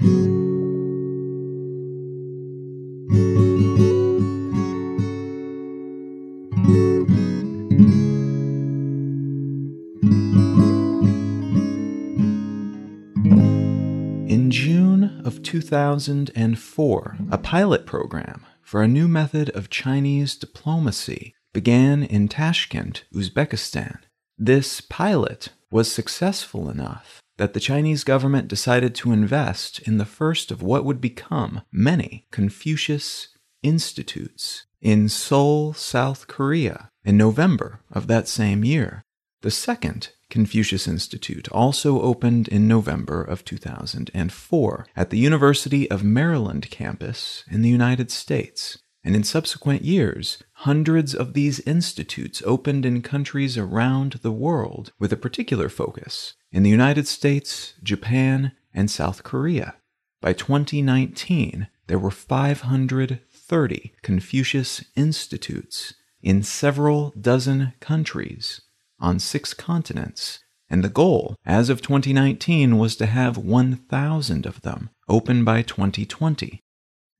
In June of 2004, a pilot program for a new method of Chinese diplomacy began in Tashkent, Uzbekistan. This pilot was successful enough that the Chinese government decided to invest in the first of what would become many Confucius Institutes in Seoul, South Korea, in November of that same year. The second Confucius Institute also opened in November of 2004 at the University of Maryland campus in the United States. And in subsequent years, hundreds of these institutes opened in countries around the world with a particular focus in the United States, Japan, and South Korea. By 2019, there were 530 Confucius Institutes in several dozen countries on six continents, and the goal, as of 2019, was to have 1,000 of them open by 2020.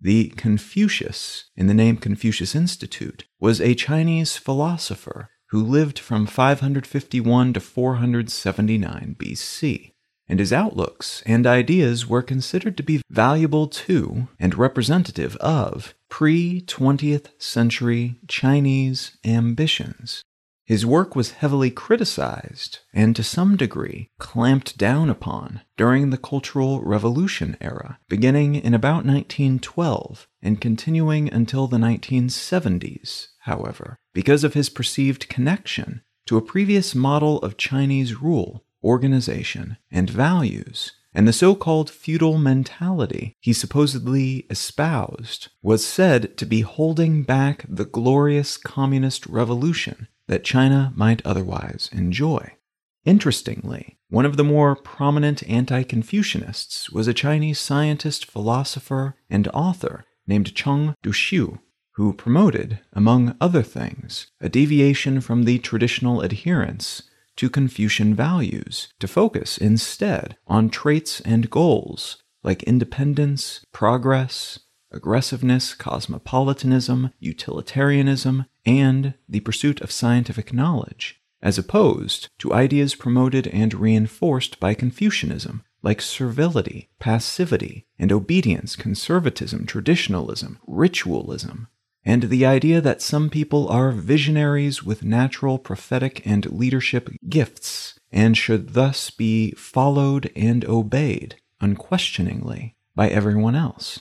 The Confucius, in the name Confucius Institute, was a Chinese philosopher who lived from 551 to 479 BC, and his outlooks and ideas were considered to be valuable to and representative of pre 20th century Chinese ambitions. His work was heavily criticized and to some degree clamped down upon during the Cultural Revolution era, beginning in about 1912 and continuing until the 1970s, however, because of his perceived connection to a previous model of Chinese rule, organization, and values and the so called feudal mentality he supposedly espoused was said to be holding back the glorious communist revolution that China might otherwise enjoy. Interestingly, one of the more prominent anti Confucianists was a Chinese scientist, philosopher, and author named Chen Duxiu, who promoted, among other things, a deviation from the traditional adherence to Confucian values to focus instead on traits and goals like independence, progress, aggressiveness, cosmopolitanism, utilitarianism, and the pursuit of scientific knowledge, as opposed to ideas promoted and reinforced by Confucianism, like servility, passivity, and obedience, conservatism, traditionalism, ritualism, and the idea that some people are visionaries with natural prophetic and leadership gifts and should thus be followed and obeyed unquestioningly by everyone else.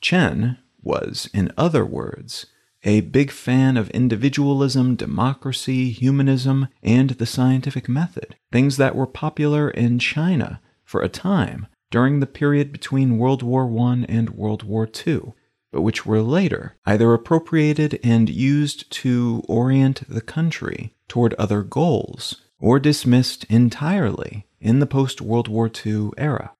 Chen was, in other words, a big fan of individualism, democracy, humanism, and the scientific method, things that were popular in China for a time during the period between World War I and World War II, but which were later either appropriated and used to orient the country toward other goals or dismissed entirely in the post World War II era.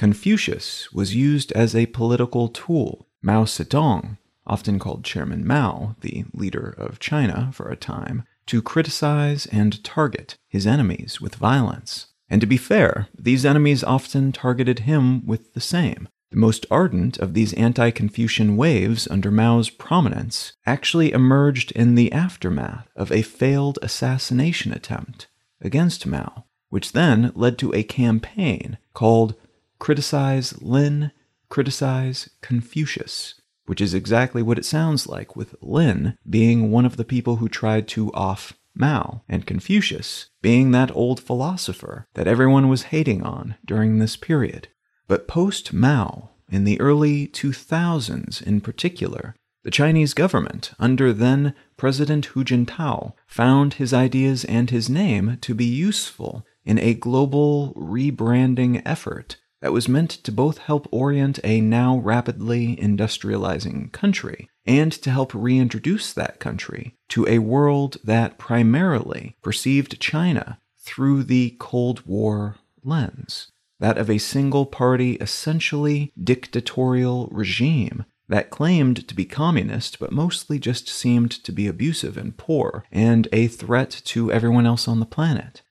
Confucius was used as a political tool. Mao Zedong, often called Chairman Mao, the leader of China for a time, to criticize and target his enemies with violence. And to be fair, these enemies often targeted him with the same. The most ardent of these anti Confucian waves under Mao's prominence actually emerged in the aftermath of a failed assassination attempt against Mao, which then led to a campaign called Criticize Lin, Criticize Confucius, which is exactly what it sounds like, with Lin being one of the people who tried to off Mao, and Confucius being that old philosopher that everyone was hating on during this period. But post Mao, in the early 2000s in particular, the Chinese government, under then President Hu Jintao, found his ideas and his name to be useful in a global rebranding effort that was meant to both help orient a now rapidly industrializing country and to help reintroduce that country to a world that primarily perceived China through the Cold War lens that of a single party, essentially dictatorial regime that claimed to be communist but mostly just seemed to be abusive and poor and a threat to everyone else on the planet.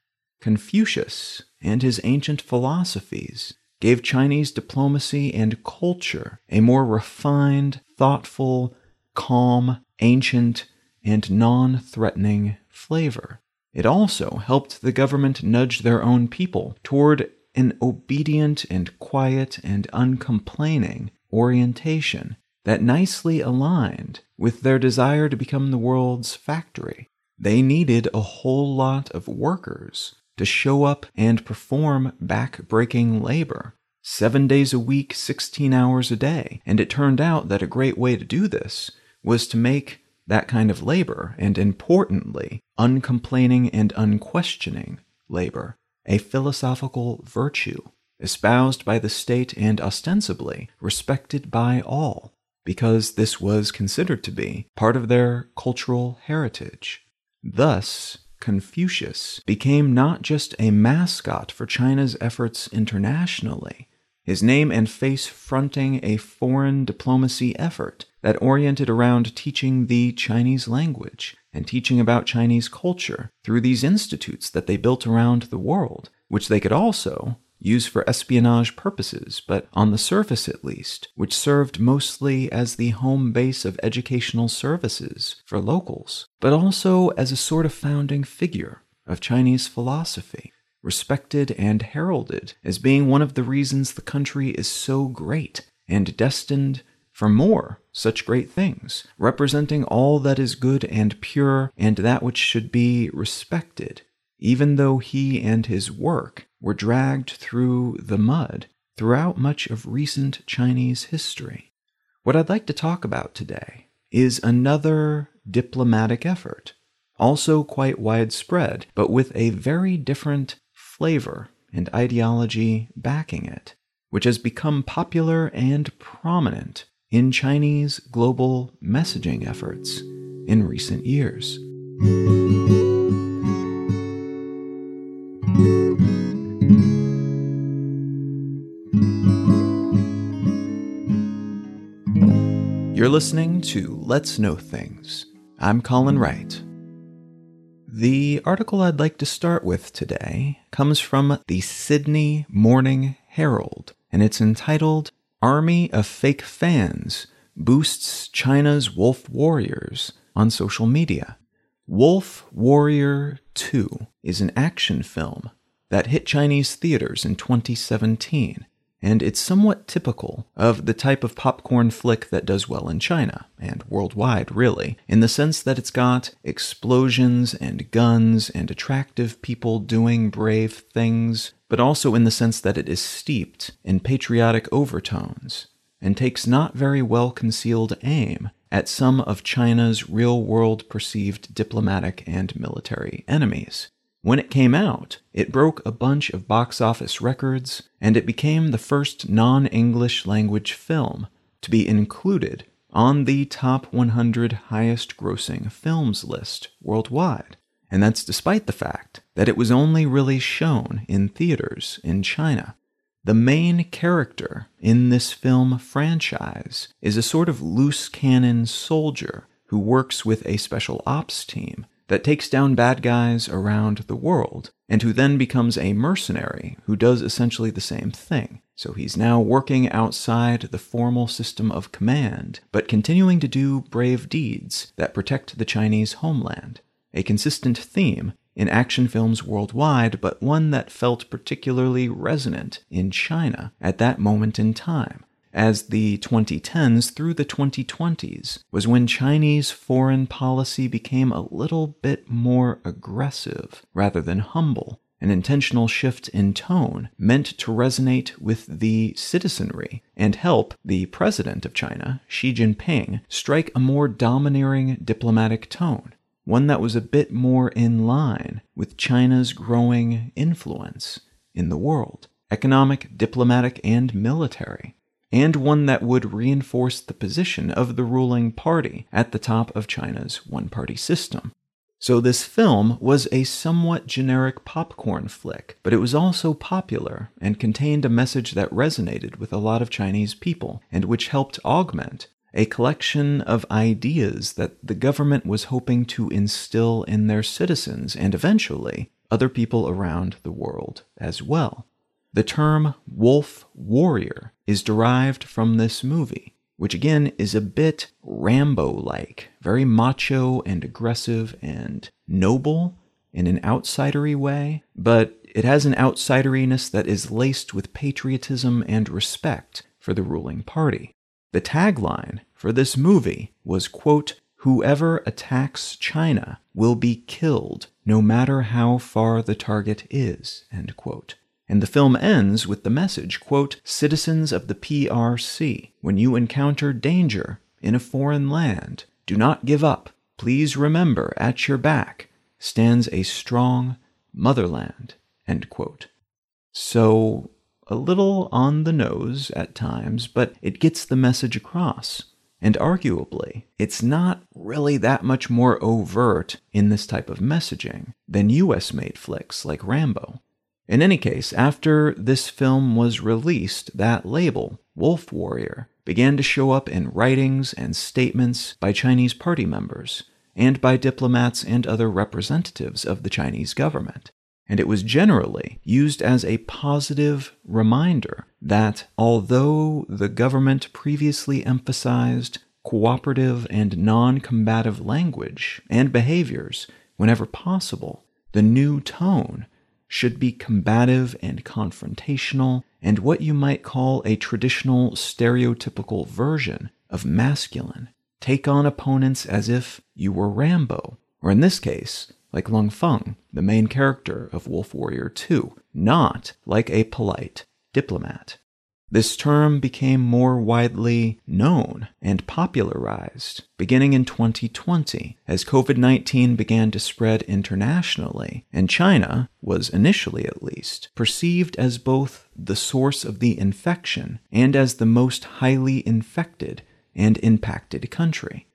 Confucius and his ancient philosophies gave Chinese diplomacy and culture a more refined, thoughtful, calm, ancient, and non threatening flavor. It also helped the government nudge their own people toward an obedient and quiet and uncomplaining orientation that nicely aligned with their desire to become the world's factory. They needed a whole lot of workers to show up and perform back-breaking labor. Seven days a week, 16 hours a day. And it turned out that a great way to do this was to make that kind of labor, and importantly, uncomplaining and unquestioning labor, a philosophical virtue, espoused by the state and ostensibly respected by all, because this was considered to be part of their cultural heritage. Thus, Confucius became not just a mascot for China's efforts internationally, his name and face fronting a foreign diplomacy effort that oriented around teaching the Chinese language and teaching about Chinese culture through these institutes that they built around the world, which they could also use for espionage purposes, but on the surface at least, which served mostly as the home base of educational services for locals, but also as a sort of founding figure of Chinese philosophy, respected and heralded as being one of the reasons the country is so great and destined for more such great things, representing all that is good and pure and that which should be respected, even though he and his work were dragged through the mud throughout much of recent Chinese history. What I'd like to talk about today is another diplomatic effort, also quite widespread, but with a very different flavor and ideology backing it, which has become popular and prominent in Chinese global messaging efforts in recent years. You're listening to Let's Know Things. I'm Colin Wright. The article I'd like to start with today comes from the Sydney Morning Herald, and it's entitled Army of Fake Fans Boosts China's Wolf Warriors on Social Media. Wolf Warrior 2 is an action film that hit Chinese theaters in 2017, and it's somewhat typical of the type of popcorn flick that does well in China, and worldwide, really, in the sense that it's got explosions and guns and attractive people doing brave things but also in the sense that it is steeped in patriotic overtones and takes not very well concealed aim at some of China's real world perceived diplomatic and military enemies. When it came out, it broke a bunch of box office records, and it became the first non English language film to be included on the top 100 highest grossing films list worldwide and that's despite the fact that it was only really shown in theaters in China. The main character in this film franchise is a sort of loose cannon soldier who works with a special ops team that takes down bad guys around the world, and who then becomes a mercenary who does essentially the same thing. So he's now working outside the formal system of command, but continuing to do brave deeds that protect the Chinese homeland a consistent theme in action films worldwide, but one that felt particularly resonant in China at that moment in time, as the 2010s through the 2020s was when Chinese foreign policy became a little bit more aggressive rather than humble. An intentional shift in tone meant to resonate with the citizenry and help the president of China, Xi Jinping, strike a more domineering diplomatic tone one that was a bit more in line with China's growing influence in the world, economic, diplomatic, and military, and one that would reinforce the position of the ruling party at the top of China's one party system. So, this film was a somewhat generic popcorn flick, but it was also popular and contained a message that resonated with a lot of Chinese people and which helped augment a collection of ideas that the government was hoping to instill in their citizens and eventually other people around the world as well. The term wolf warrior is derived from this movie, which again is a bit Rambo like, very macho and aggressive and noble in an outsidery way, but it has an outsideriness that is laced with patriotism and respect for the ruling party. The tagline for this movie was, quote, Whoever attacks China will be killed, no matter how far the target is, end quote. And the film ends with the message, quote, Citizens of the PRC, when you encounter danger in a foreign land, do not give up. Please remember at your back stands a strong motherland, end quote. So, a little on the nose at times, but it gets the message across. And arguably, it's not really that much more overt in this type of messaging than US made flicks like Rambo. In any case, after this film was released, that label, Wolf Warrior, began to show up in writings and statements by Chinese party members and by diplomats and other representatives of the Chinese government. And it was generally used as a positive reminder that although the government previously emphasized cooperative and non combative language and behaviors whenever possible, the new tone should be combative and confrontational, and what you might call a traditional stereotypical version of masculine. Take on opponents as if you were Rambo, or in this case, like Leng Feng, the main character of Wolf Warrior 2, not like a polite diplomat. This term became more widely known and popularized beginning in 2020 as COVID 19 began to spread internationally, and China was initially at least perceived as both the source of the infection and as the most highly infected and impacted country.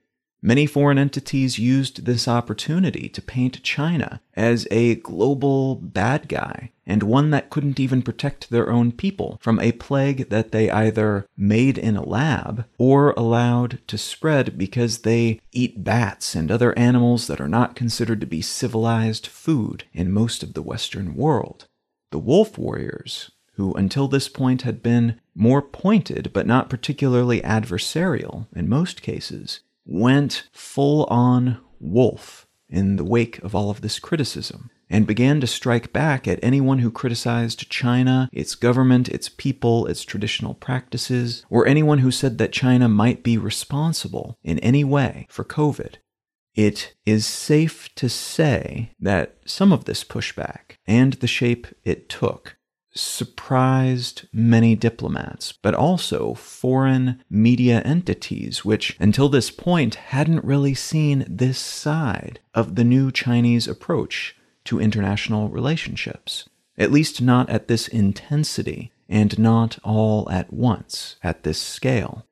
Many foreign entities used this opportunity to paint China as a global bad guy and one that couldn't even protect their own people from a plague that they either made in a lab or allowed to spread because they eat bats and other animals that are not considered to be civilized food in most of the Western world. The wolf warriors, who until this point had been more pointed but not particularly adversarial in most cases, went full on wolf in the wake of all of this criticism and began to strike back at anyone who criticized China, its government, its people, its traditional practices, or anyone who said that China might be responsible in any way for COVID. It is safe to say that some of this pushback and the shape it took surprised many diplomats, but also foreign media entities, which until this point hadn't really seen this side of the new Chinese approach to international relationships. At least not at this intensity, and not all at once at this scale.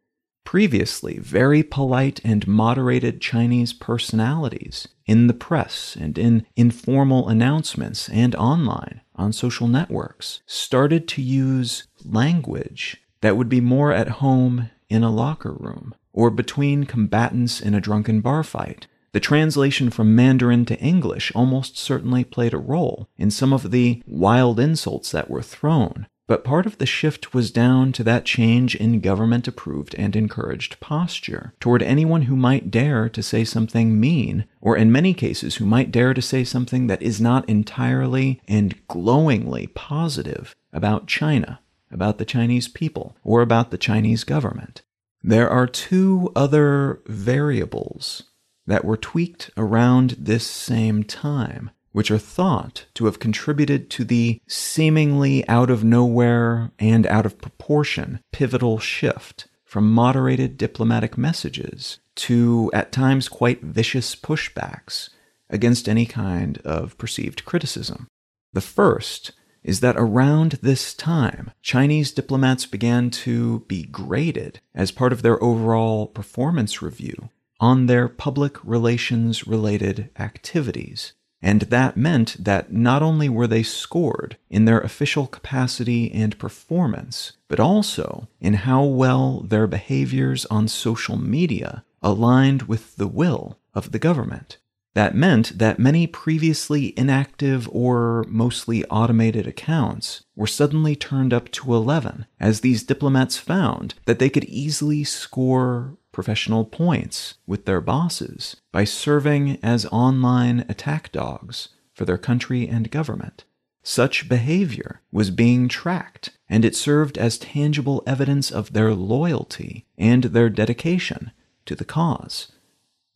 Previously, very polite and moderated Chinese personalities in the press and in informal announcements and online on social networks started to use language that would be more at home in a locker room or between combatants in a drunken bar fight. The translation from Mandarin to English almost certainly played a role in some of the wild insults that were thrown, but part of the shift was down to that change in government approved and encouraged posture toward anyone who might dare to say something mean, or in many cases, who might dare to say something that is not entirely and glowingly positive about China, about the Chinese people, or about the Chinese government. There are two other variables that were tweaked around this same time which are thought to have contributed to the seemingly out of nowhere and out of proportion pivotal shift from moderated diplomatic messages to at times quite vicious pushbacks against any kind of perceived criticism. The first is that around this time, Chinese diplomats began to be graded as part of their overall performance review on their public relations related activities and that meant that not only were they scored in their official capacity and performance, but also in how well their behaviors on social media aligned with the will of the government. That meant that many previously inactive or mostly automated accounts were suddenly turned up to 11 as these diplomats found that they could easily score professional points with their bosses by serving as online attack dogs for their country and government. Such behavior was being tracked, and it served as tangible evidence of their loyalty and their dedication to the cause.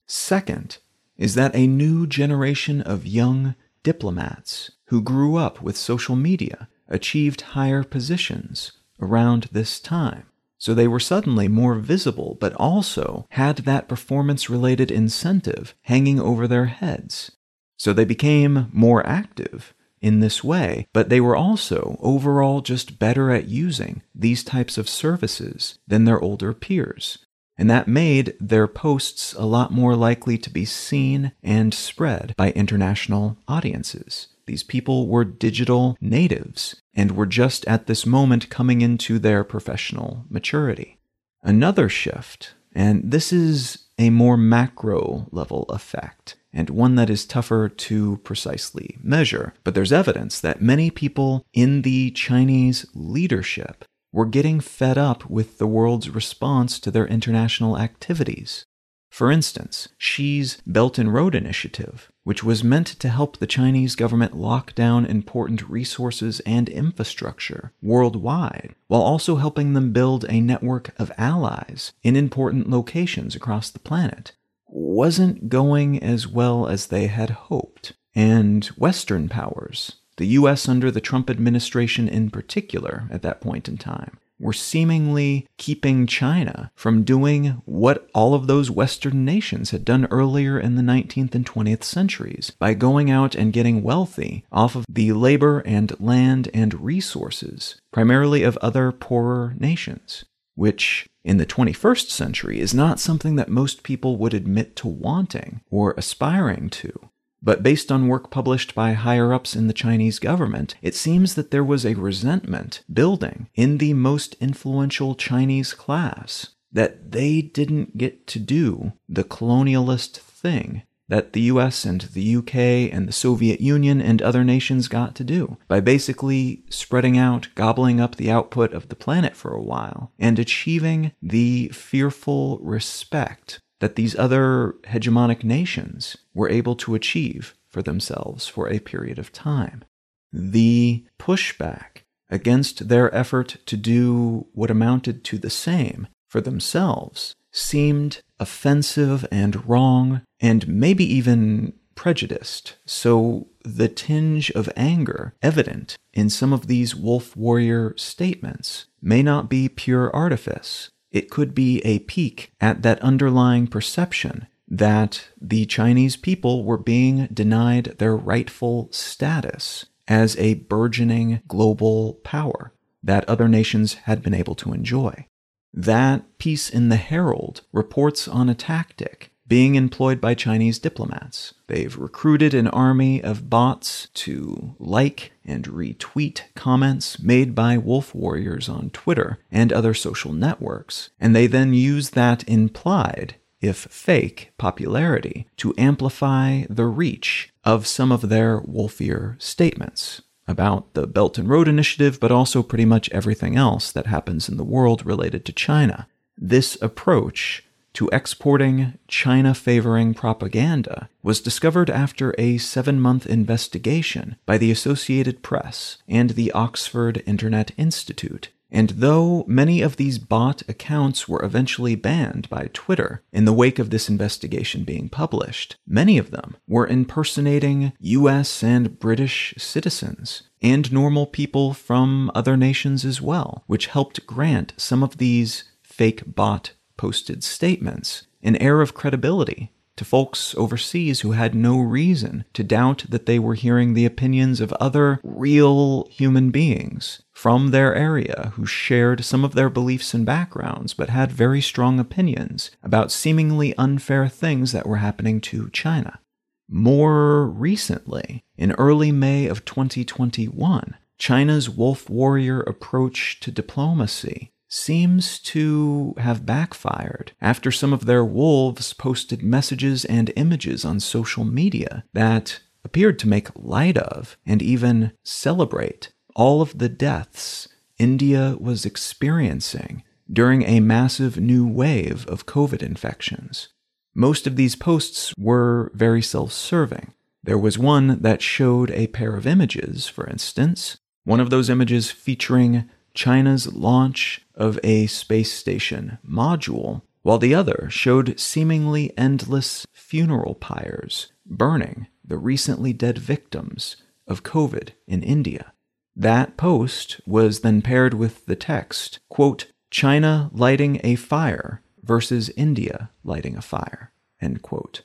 Second, is that a new generation of young diplomats who grew up with social media achieved higher positions around this time. So they were suddenly more visible, but also had that performance related incentive hanging over their heads. So they became more active in this way, but they were also overall just better at using these types of services than their older peers. And that made their posts a lot more likely to be seen and spread by international audiences. These people were digital natives and were just at this moment coming into their professional maturity. Another shift, and this is a more macro level effect, and one that is tougher to precisely measure, but there's evidence that many people in the Chinese leadership were getting fed up with the world's response to their international activities. For instance, Xi's Belt and Road Initiative, which was meant to help the Chinese government lock down important resources and infrastructure worldwide, while also helping them build a network of allies in important locations across the planet, wasn't going as well as they had hoped. And Western powers, the US under the Trump administration in particular at that point in time, were seemingly keeping China from doing what all of those Western nations had done earlier in the 19th and 20th centuries by going out and getting wealthy off of the labor and land and resources, primarily of other poorer nations, which in the 21st century is not something that most people would admit to wanting or aspiring to. But based on work published by higher ups in the Chinese government, it seems that there was a resentment building in the most influential Chinese class that they didn't get to do the colonialist thing that the US and the UK and the Soviet Union and other nations got to do by basically spreading out, gobbling up the output of the planet for a while, and achieving the fearful respect that these other hegemonic nations were able to achieve for themselves for a period of time. The pushback against their effort to do what amounted to the same for themselves seemed offensive and wrong and maybe even prejudiced. So the tinge of anger evident in some of these wolf warrior statements may not be pure artifice, it could be a peek at that underlying perception that the Chinese people were being denied their rightful status as a burgeoning global power that other nations had been able to enjoy. That piece in the Herald reports on a tactic being employed by Chinese diplomats. They've recruited an army of bots to like and retweet comments made by wolf warriors on Twitter and other social networks, and they then use that implied, if fake, popularity to amplify the reach of some of their wolfier statements about the Belt and Road Initiative, but also pretty much everything else that happens in the world related to China. This approach to exporting China favoring propaganda was discovered after a seven month investigation by the Associated Press and the Oxford Internet Institute. And though many of these bot accounts were eventually banned by Twitter in the wake of this investigation being published, many of them were impersonating US and British citizens and normal people from other nations as well, which helped grant some of these fake bot posted statements, an air of credibility to folks overseas who had no reason to doubt that they were hearing the opinions of other real human beings from their area who shared some of their beliefs and backgrounds but had very strong opinions about seemingly unfair things that were happening to China. More recently, in early May of 2021, China's wolf warrior approach to diplomacy seems to have backfired after some of their wolves posted messages and images on social media that appeared to make light of and even celebrate all of the deaths India was experiencing during a massive new wave of COVID infections. Most of these posts were very self serving. There was one that showed a pair of images, for instance, one of those images featuring China's launch of a space station module, while the other showed seemingly endless funeral pyres burning the recently dead victims of COVID in India. That post was then paired with the text, quote, China lighting a fire versus India lighting a fire, end quote,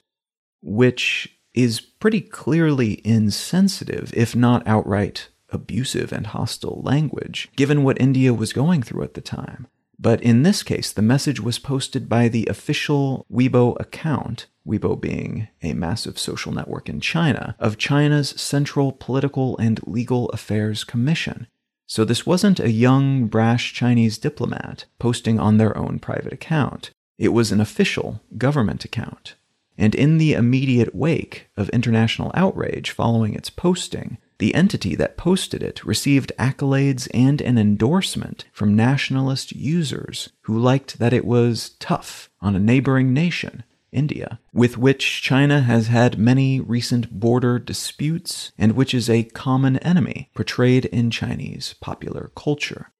which is pretty clearly insensitive, if not outright abusive and hostile language, given what India was going through at the time. But in this case, the message was posted by the official Weibo account, Weibo being a massive social network in China, of China's Central Political and Legal Affairs Commission. So this wasn't a young, brash Chinese diplomat posting on their own private account. It was an official government account. And in the immediate wake of international outrage following its posting, the entity that posted it received accolades and an endorsement from nationalist users who liked that it was tough on a neighboring nation, India, with which China has had many recent border disputes and which is a common enemy portrayed in Chinese popular culture.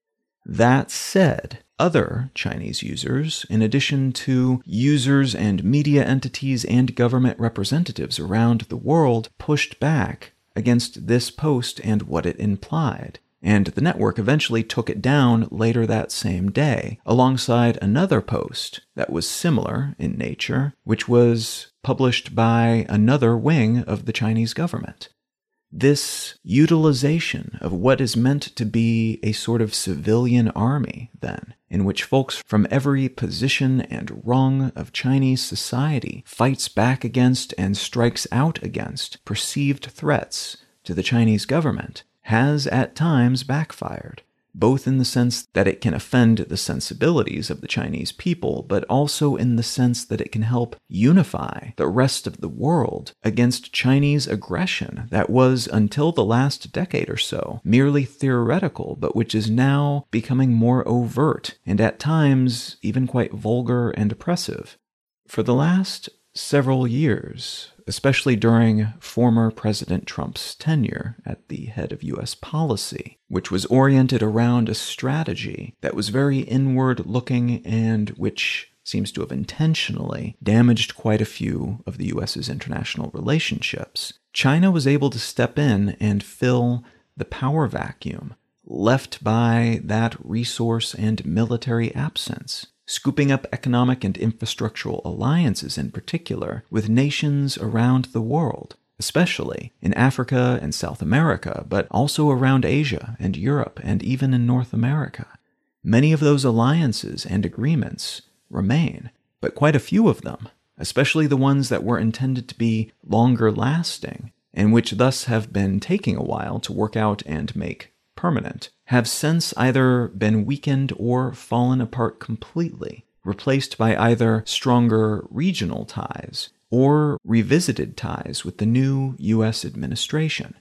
That said, other Chinese users, in addition to users and media entities and government representatives around the world, pushed back against this post and what it implied. And the network eventually took it down later that same day, alongside another post that was similar in nature, which was published by another wing of the Chinese government. This utilization of what is meant to be a sort of civilian army, then, in which folks from every position and rung of Chinese society fights back against and strikes out against perceived threats to the Chinese government, has at times backfired both in the sense that it can offend the sensibilities of the Chinese people, but also in the sense that it can help unify the rest of the world against Chinese aggression that was, until the last decade or so, merely theoretical, but which is now becoming more overt and at times even quite vulgar and oppressive. For the last several years, especially during former President Trump's tenure at the head of U.S. policy, which was oriented around a strategy that was very inward looking and which seems to have intentionally damaged quite a few of the U.S.'s international relationships. China was able to step in and fill the power vacuum left by that resource and military absence scooping up economic and infrastructural alliances in particular with nations around the world, especially in Africa and South America, but also around Asia and Europe and even in North America. Many of those alliances and agreements remain, but quite a few of them, especially the ones that were intended to be longer lasting, and which thus have been taking a while to work out and make permanent, have since either been weakened or fallen apart completely, replaced by either stronger regional ties or revisited ties with the new U.S. administration.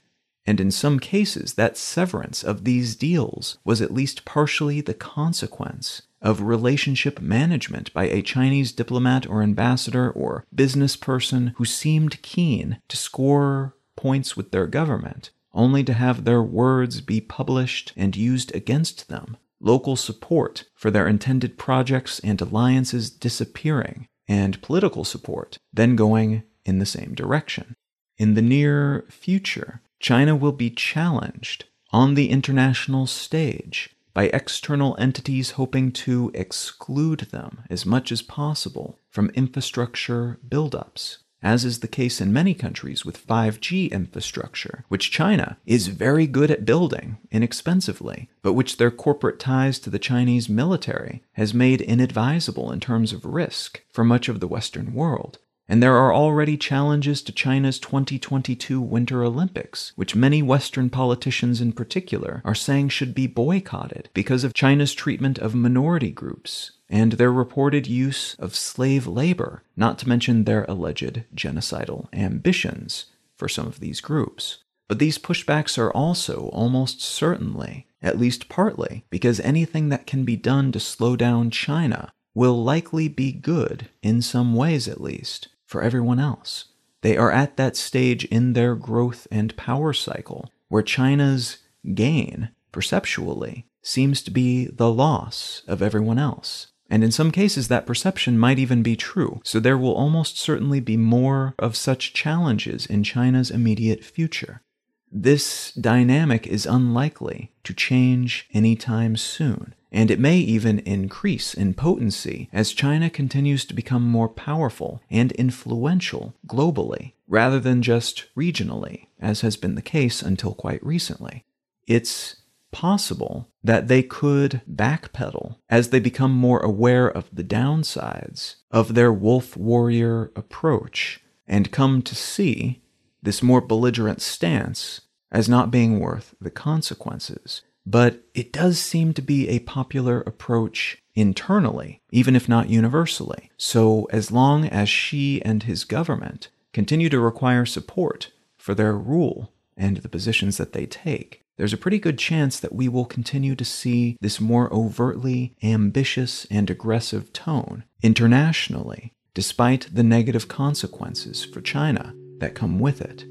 And in some cases, that severance of these deals was at least partially the consequence of relationship management by a Chinese diplomat or ambassador or business person who seemed keen to score points with their government only to have their words be published and used against them, local support for their intended projects and alliances disappearing, and political support then going in the same direction. In the near future, China will be challenged on the international stage by external entities hoping to exclude them as much as possible from infrastructure buildups as is the case in many countries with 5G infrastructure, which China is very good at building inexpensively, but which their corporate ties to the Chinese military has made inadvisable in terms of risk for much of the Western world. And there are already challenges to China's 2022 Winter Olympics, which many Western politicians in particular are saying should be boycotted because of China's treatment of minority groups and their reported use of slave labor, not to mention their alleged genocidal ambitions for some of these groups. But these pushbacks are also almost certainly, at least partly, because anything that can be done to slow down China will likely be good, in some ways at least, for everyone else. They are at that stage in their growth and power cycle where China's gain, perceptually, seems to be the loss of everyone else. And in some cases, that perception might even be true. So there will almost certainly be more of such challenges in China's immediate future. This dynamic is unlikely to change anytime soon, and it may even increase in potency as China continues to become more powerful and influential globally, rather than just regionally, as has been the case until quite recently. It's possible that they could backpedal as they become more aware of the downsides of their wolf warrior approach and come to see this more belligerent stance as not being worth the consequences. But it does seem to be a popular approach internally, even if not universally. So, as long as Xi and his government continue to require support for their rule and the positions that they take, there's a pretty good chance that we will continue to see this more overtly ambitious and aggressive tone internationally, despite the negative consequences for China that come with it.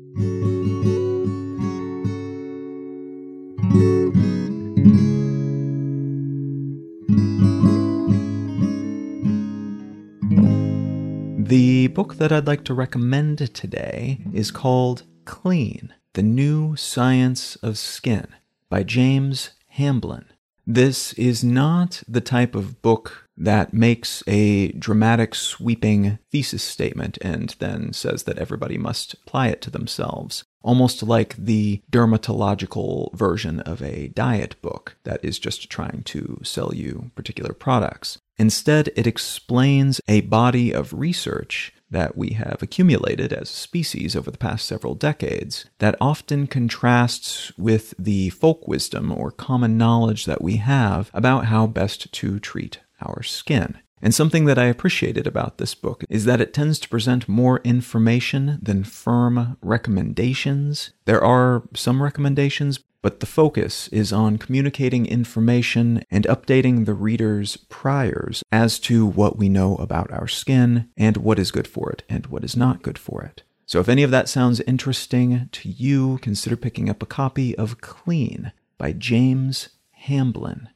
The book that I'd like to recommend today is called Clean The New Science of Skin by James Hamblin. This is not the type of book that makes a dramatic, sweeping thesis statement and then says that everybody must apply it to themselves. Almost like the dermatological version of a diet book that is just trying to sell you particular products. Instead, it explains a body of research that we have accumulated as a species over the past several decades that often contrasts with the folk wisdom or common knowledge that we have about how best to treat our skin. And something that I appreciated about this book is that it tends to present more information than firm recommendations. There are some recommendations, but the focus is on communicating information and updating the reader's priors as to what we know about our skin and what is good for it and what is not good for it. So, if any of that sounds interesting to you, consider picking up a copy of Clean by James Hamblin.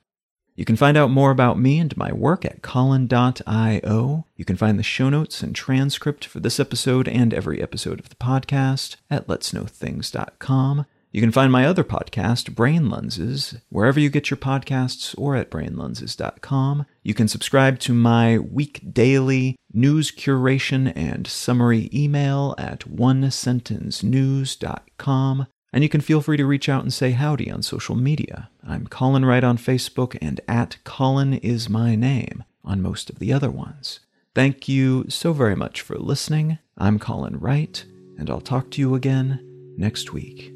You can find out more about me and my work at Colin.io. You can find the show notes and transcript for this episode and every episode of the podcast at letsknowthings.com. You can find my other podcast, Brain Lenses, wherever you get your podcasts or at brainlenses.com. You can subscribe to my week daily news curation and summary email at onesentencenews.com. And you can feel free to reach out and say howdy on social media. I'm Colin Wright on Facebook and at Colin is my name on most of the other ones. Thank you so very much for listening. I'm Colin Wright, and I'll talk to you again next week.